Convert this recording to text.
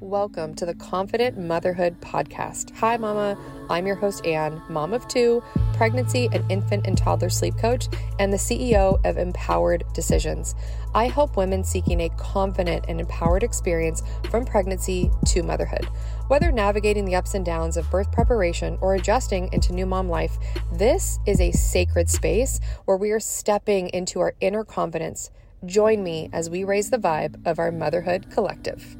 Welcome to the Confident Motherhood Podcast. Hi, Mama. I'm your host, Anne, mom of two, pregnancy and infant and toddler sleep coach, and the CEO of Empowered Decisions. I help women seeking a confident and empowered experience from pregnancy to motherhood. Whether navigating the ups and downs of birth preparation or adjusting into new mom life, this is a sacred space where we are stepping into our inner confidence. Join me as we raise the vibe of our motherhood collective.